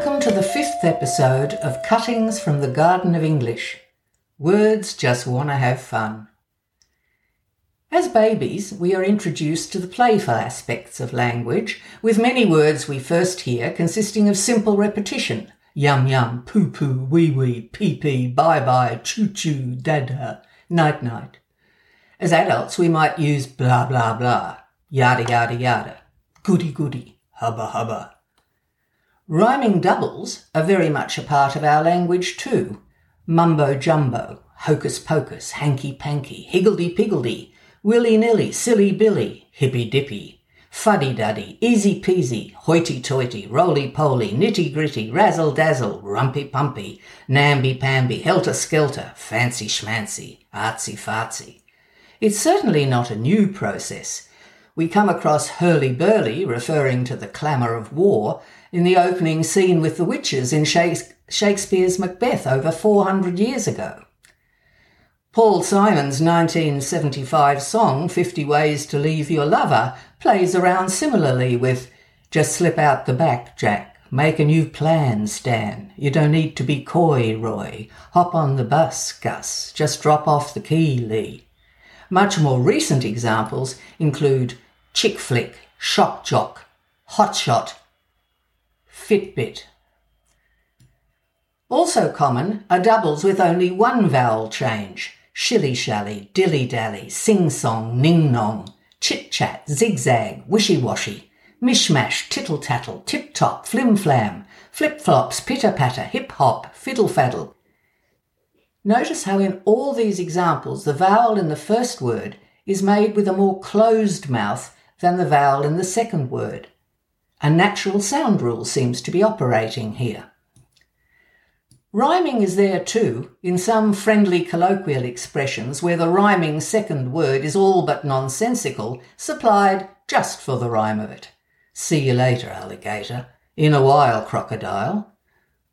Welcome to the fifth episode of Cuttings from the Garden of English. Words just want to have fun. As babies, we are introduced to the playful aspects of language, with many words we first hear consisting of simple repetition yum yum, poo poo, wee wee, pee pee, bye bye, choo choo, dada, night night. As adults, we might use blah blah blah, yada yada yada, goody goody, hubba hubba. Rhyming doubles are very much a part of our language too. Mumbo jumbo, hocus pocus, hanky panky, higgledy piggledy, willy nilly, silly billy, hippy dippy, fuddy duddy, easy peasy, hoity toity, roly poly, nitty gritty, razzle dazzle, rumpy pumpy, namby pamby, helter skelter, fancy schmancy, artsy fartsy. It's certainly not a new process. We come across hurly burly, referring to the clamour of war, in the opening scene with the witches in Shakespeare's Macbeth over 400 years ago. Paul Simon's 1975 song, 50 Ways to Leave Your Lover, plays around similarly with Just slip out the back, Jack. Make a new plan, Stan. You don't need to be coy, Roy. Hop on the bus, Gus. Just drop off the key, Lee. Much more recent examples include Chick Flick, Shock Jock, Hot Shot, Fitbit. Also common are doubles with only one vowel change shilly shally, dilly dally, sing song, ning nong, chit chat, zigzag, wishy washy, mishmash, tittle tattle, tip top, flim flam, flip flops, pitter patter, hip hop, fiddle faddle. Notice how in all these examples the vowel in the first word is made with a more closed mouth than the vowel in the second word. A natural sound rule seems to be operating here. Rhyming is there too, in some friendly colloquial expressions where the rhyming second word is all but nonsensical, supplied just for the rhyme of it. See you later, alligator. In a while, crocodile.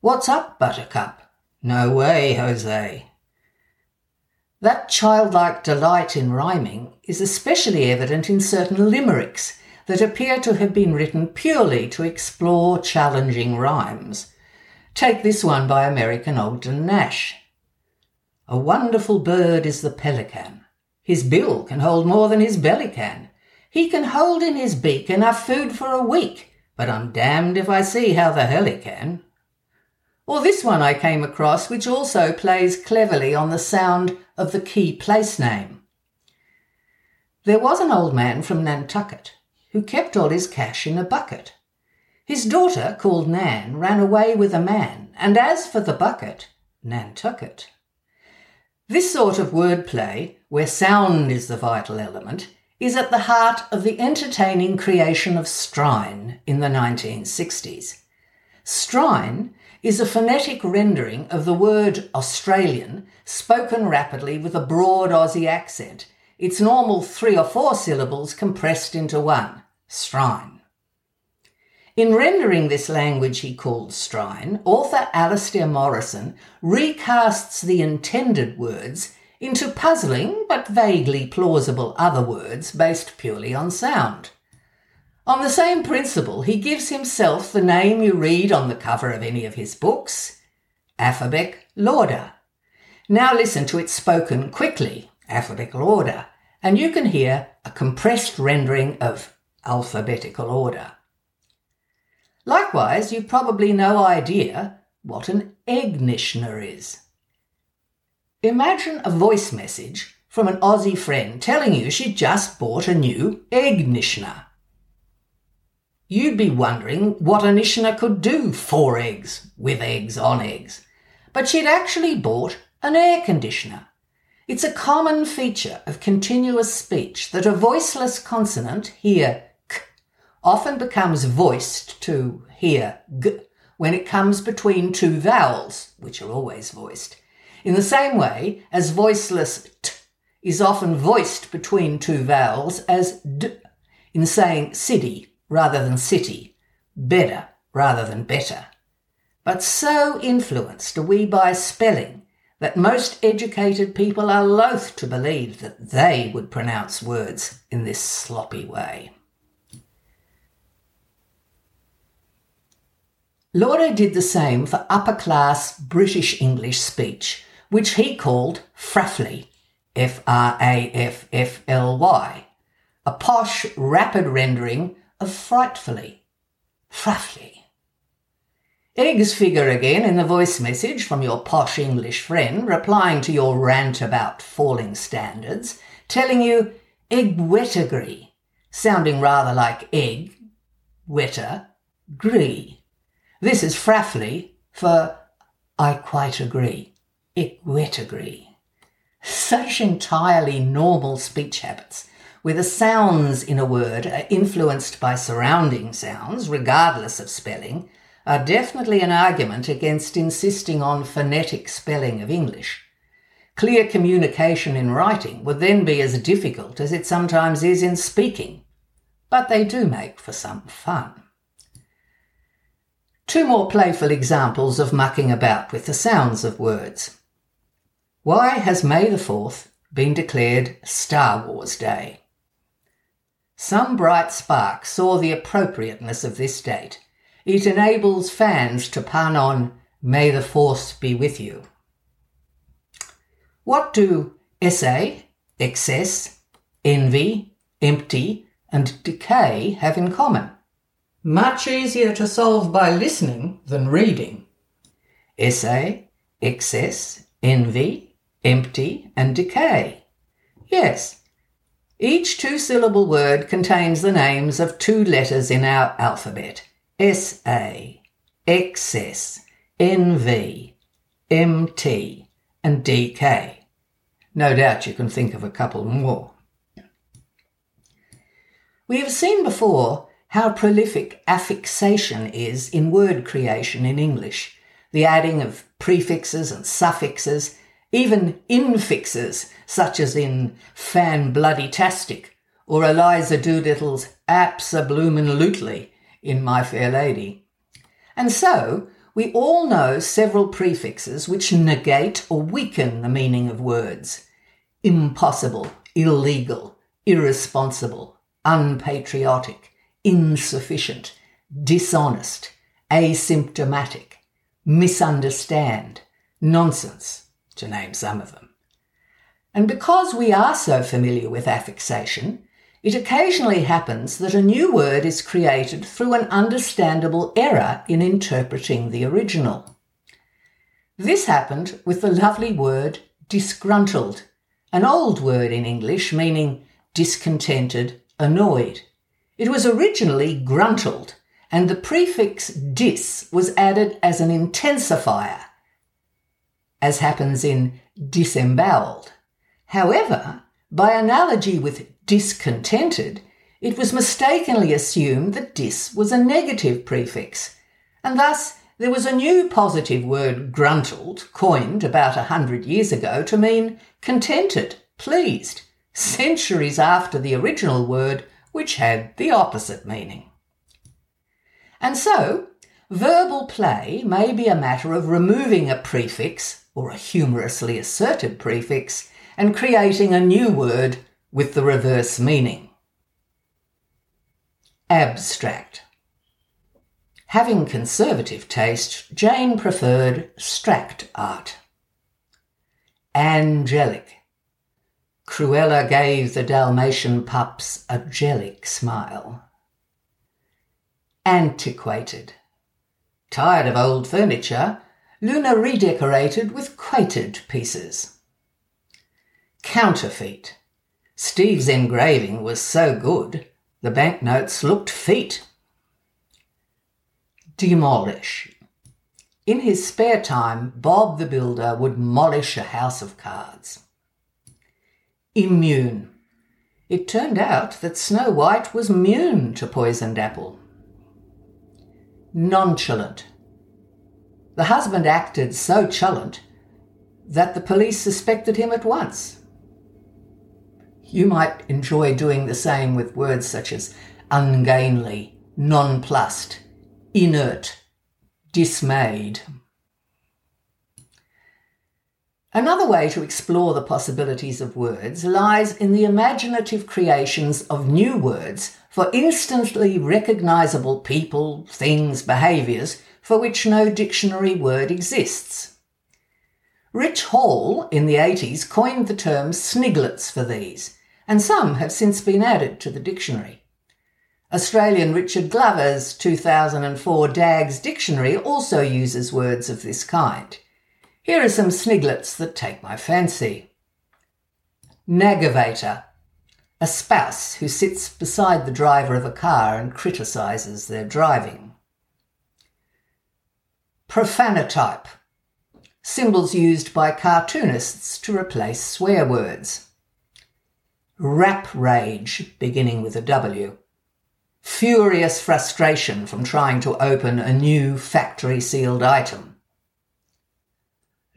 What's up, buttercup? No way, Jose. That childlike delight in rhyming is especially evident in certain limericks that appear to have been written purely to explore challenging rhymes. Take this one by American Ogden Nash. A wonderful bird is the pelican. His bill can hold more than his belly can. He can hold in his beak enough food for a week, but I'm damned if I see how the hell he can. Or this one I came across, which also plays cleverly on the sound of the key place name. There was an old man from Nantucket who kept all his cash in a bucket. His daughter, called Nan, ran away with a man, and as for the bucket, Nantucket. This sort of wordplay, where sound is the vital element, is at the heart of the entertaining creation of Strine in the 1960s. Strine is a phonetic rendering of the word Australian spoken rapidly with a broad Aussie accent its normal three or four syllables compressed into one, strine. In rendering this language he called strine, author Alistair Morrison recasts the intended words into puzzling but vaguely plausible other words based purely on sound. On the same principle, he gives himself the name you read on the cover of any of his books, Afferbeck Lauder. Now listen to it spoken quickly alphabetical order, and you can hear a compressed rendering of alphabetical order. Likewise, you've probably no idea what an Eggnishner is. Imagine a voice message from an Aussie friend telling you she just bought a new Eggnishner. You'd be wondering what a Nishner could do for eggs, with eggs on eggs. But she'd actually bought an air conditioner. It's a common feature of continuous speech that a voiceless consonant, here k, often becomes voiced to here g when it comes between two vowels, which are always voiced. In the same way as voiceless t is often voiced between two vowels as d in saying city rather than city, better rather than better. But so influenced are we by spelling that most educated people are loath to believe that they would pronounce words in this sloppy way. Lauder did the same for upper class British English speech, which he called fraffly, F R A F F L Y, a posh, rapid rendering of frightfully, fraffly. Eggs figure again in the voice message from your posh English friend replying to your rant about falling standards, telling you egg wetagree, sounding rather like egg, wetter, gree. This is fraffly for I quite agree, egg wetagree. Such entirely normal speech habits where the sounds in a word are influenced by surrounding sounds, regardless of spelling, are definitely an argument against insisting on phonetic spelling of English. Clear communication in writing would then be as difficult as it sometimes is in speaking, but they do make for some fun. Two more playful examples of mucking about with the sounds of words. Why has May the 4th been declared Star Wars Day? Some bright spark saw the appropriateness of this date it enables fans to pun on May the Force be with you. What do essay, excess, envy, empty, and decay have in common? Much easier to solve by listening than reading. Essay, excess, envy, empty, and decay. Yes, each two syllable word contains the names of two letters in our alphabet SA, XS, NV, MT, and DK. No doubt you can think of a couple more. We have seen before how prolific affixation is in word creation in English, the adding of prefixes and suffixes, even infixes, such as in fan bloody tastic or Eliza Doolittle's abso-bloomin' in My Fair Lady. And so, we all know several prefixes which negate or weaken the meaning of words. Impossible, illegal, irresponsible, unpatriotic, insufficient, dishonest, asymptomatic, misunderstand, nonsense, to name some of them. And because we are so familiar with affixation, it occasionally happens that a new word is created through an understandable error in interpreting the original. This happened with the lovely word disgruntled, an old word in English meaning discontented, annoyed. It was originally gruntled, and the prefix dis was added as an intensifier, as happens in disemboweled. However, by analogy with discontented, it was mistakenly assumed that dis was a negative prefix, and thus there was a new positive word gruntled, coined about a hundred years ago to mean contented, pleased, centuries after the original word, which had the opposite meaning. And so, verbal play may be a matter of removing a prefix, or a humorously asserted prefix, and creating a new word with the reverse meaning. Abstract. Having conservative taste, Jane preferred stract art. Angelic. Cruella gave the Dalmatian pups a jellic smile. Antiquated. Tired of old furniture, Luna redecorated with quated pieces. Counterfeit. Steve's engraving was so good, the banknotes looked feet. Demolish. In his spare time, Bob the Builder would molish a house of cards. Immune. It turned out that Snow White was immune to poisoned apple. Nonchalant. The husband acted so chalant that the police suspected him at once. You might enjoy doing the same with words such as ungainly, nonplussed, inert, dismayed. Another way to explore the possibilities of words lies in the imaginative creations of new words for instantly recognizable people, things, behaviors for which no dictionary word exists. Rich Hall in the 80s coined the term sniglets for these, and some have since been added to the dictionary. Australian Richard Glover's 2004 Dag's Dictionary also uses words of this kind. Here are some sniglets that take my fancy. Nagavator, a spouse who sits beside the driver of a car and criticises their driving. Profanotype, symbols used by cartoonists to replace swear words. Wrap rage, beginning with a W furious frustration from trying to open a new factory sealed item.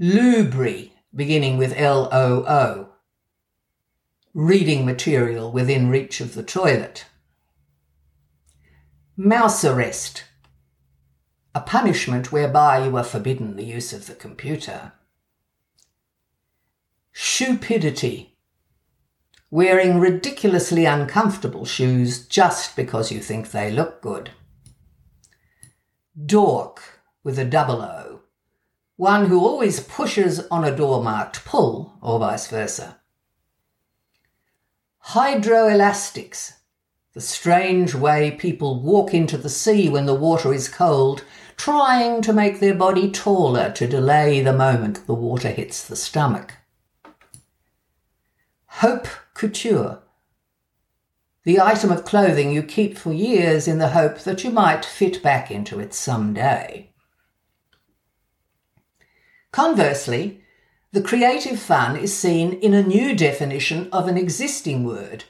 Lubri, beginning with L O O. Reading material within reach of the toilet. Mouse arrest, a punishment whereby you are forbidden the use of the computer. Stupidity, wearing ridiculously uncomfortable shoes just because you think they look good. Doork with a double O, one who always pushes on a door marked pull or vice versa. Hydroelastics, the strange way people walk into the sea when the water is cold, trying to make their body taller to delay the moment the water hits the stomach. Hope couture. The item of clothing you keep for years in the hope that you might fit back into it some day. Conversely, the creative fun is seen in a new definition of an existing word,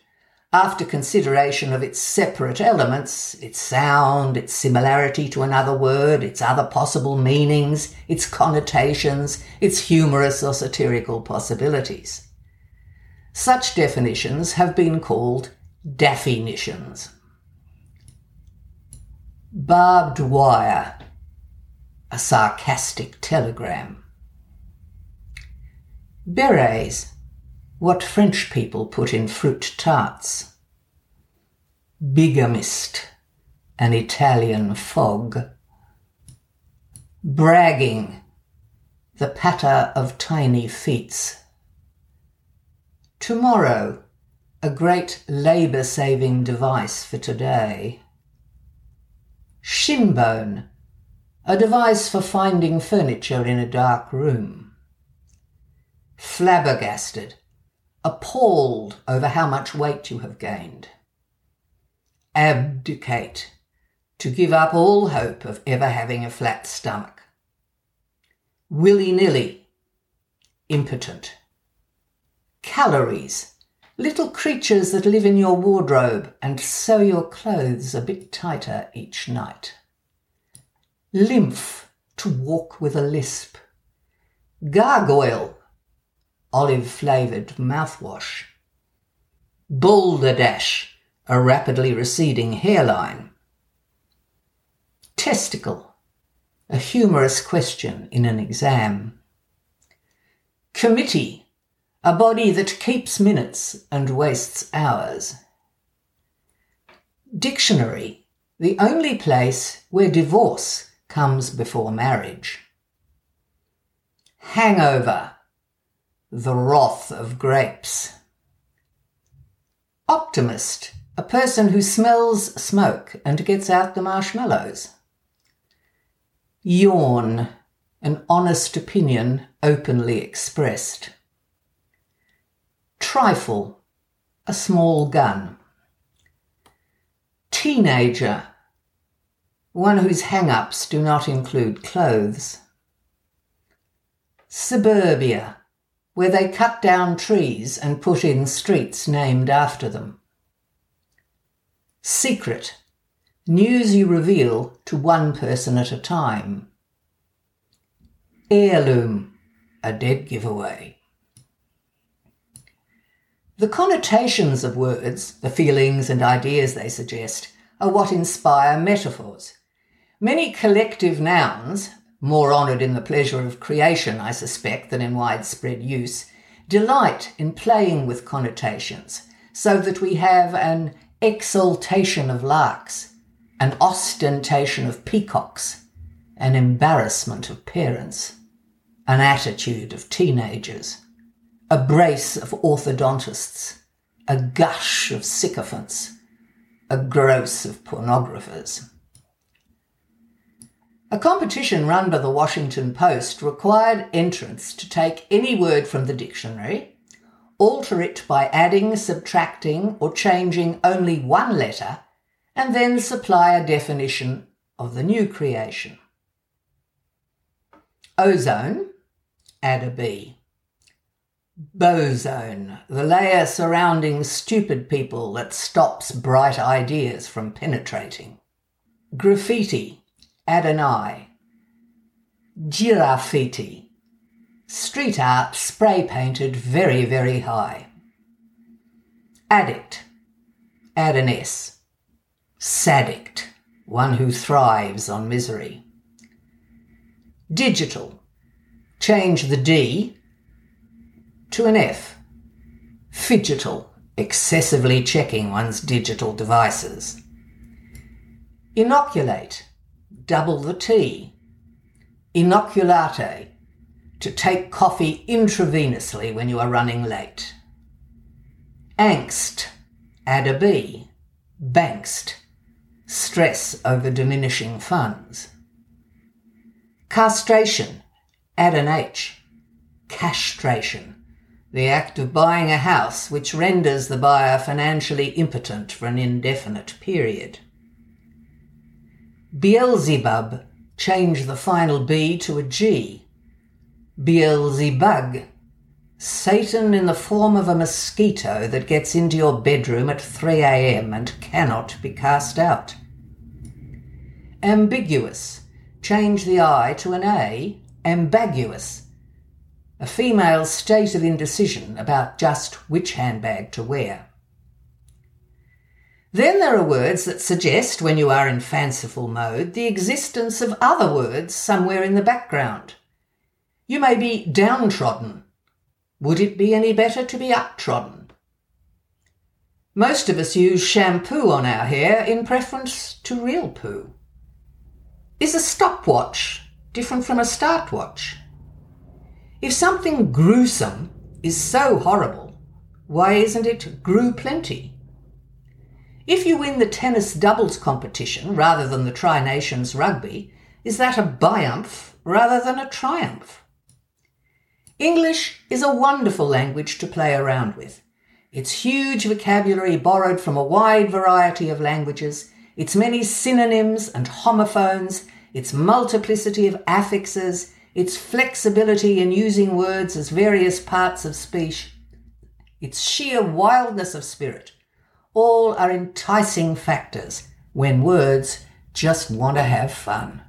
after consideration of its separate elements, its sound, its similarity to another word, its other possible meanings, its connotations, its humorous or satirical possibilities. Such definitions have been called definitions. Barbed wire, a sarcastic telegram. Berets, what French people put in fruit tarts. Bigamist, an Italian fog. Bragging, the patter of tiny feet. Tomorrow, a great labour saving device for today. Shinbone, a device for finding furniture in a dark room. Flabbergasted, appalled over how much weight you have gained. Abdicate, to give up all hope of ever having a flat stomach. Willy nilly, impotent calories, little creatures that live in your wardrobe and sew your clothes a bit tighter each night. Lymph, to walk with a lisp. Gargoyle, olive flavoured mouthwash. Balderdash, a rapidly receding hairline. Testicle, a humorous question in an exam. Committee, a body that keeps minutes and wastes hours. Dictionary, the only place where divorce comes before marriage. Hangover, the wrath of grapes. Optimist, a person who smells smoke and gets out the marshmallows. Yawn, an honest opinion openly expressed. Trifle, a small gun. Teenager, one whose hang ups do not include clothes. Suburbia, where they cut down trees and put in streets named after them. Secret, news you reveal to one person at a time. Heirloom, a dead giveaway. The connotations of words, the feelings and ideas they suggest, are what inspire metaphors. Many collective nouns, more honoured in the pleasure of creation, I suspect, than in widespread use, delight in playing with connotations, so that we have an exaltation of larks, an ostentation of peacocks, an embarrassment of parents, an attitude of teenagers, a brace of orthodontists, a gush of sycophants, a gross of pornographers. A competition run by the Washington Post required entrants to take any word from the dictionary, alter it by adding, subtracting, or changing only one letter, and then supply a definition of the new creation. Ozone, add a B. Bozone, the layer surrounding stupid people that stops bright ideas from penetrating. Graffiti, add an I. Giraffiti. Street art spray painted very, very high. Addict. Add an S. Saddict. One who thrives on misery. Digital. Change the D to an F. Fidgetal. Excessively checking one's digital devices. Inoculate double the T. Inoculatte, to take coffee intravenously when you are running late. Angst, add a B. Bankst, stress over diminishing funds. Castration, add an H. Cashtration, the act of buying a house which renders the buyer financially impotent for an indefinite period. Beelzebub, change the final B to a G. Beelzebug, Satan in the form of a mosquito that gets into your bedroom at 3 a.m. and cannot be cast out. Ambiguous, change the I to an A. Ambaguous, a female state of indecision about just which handbag to wear. Then there are words that suggest, when you are in fanciful mode, the existence of other words somewhere in the background. You may be downtrodden. Would it be any better to be uptrodden? Most of us use shampoo on our hair in preference to real poo. Is a stopwatch different from a startwatch? If something gruesome is so horrible, why isn't it grew plenty? If you win the tennis doubles competition rather than the Tri Nations rugby, is that a biumph rather than a triumph? English is a wonderful language to play around with. Its huge vocabulary borrowed from a wide variety of languages, its many synonyms and homophones, its multiplicity of affixes, its flexibility in using words as various parts of speech, its sheer wildness of spirit all are enticing factors when words just want to have fun.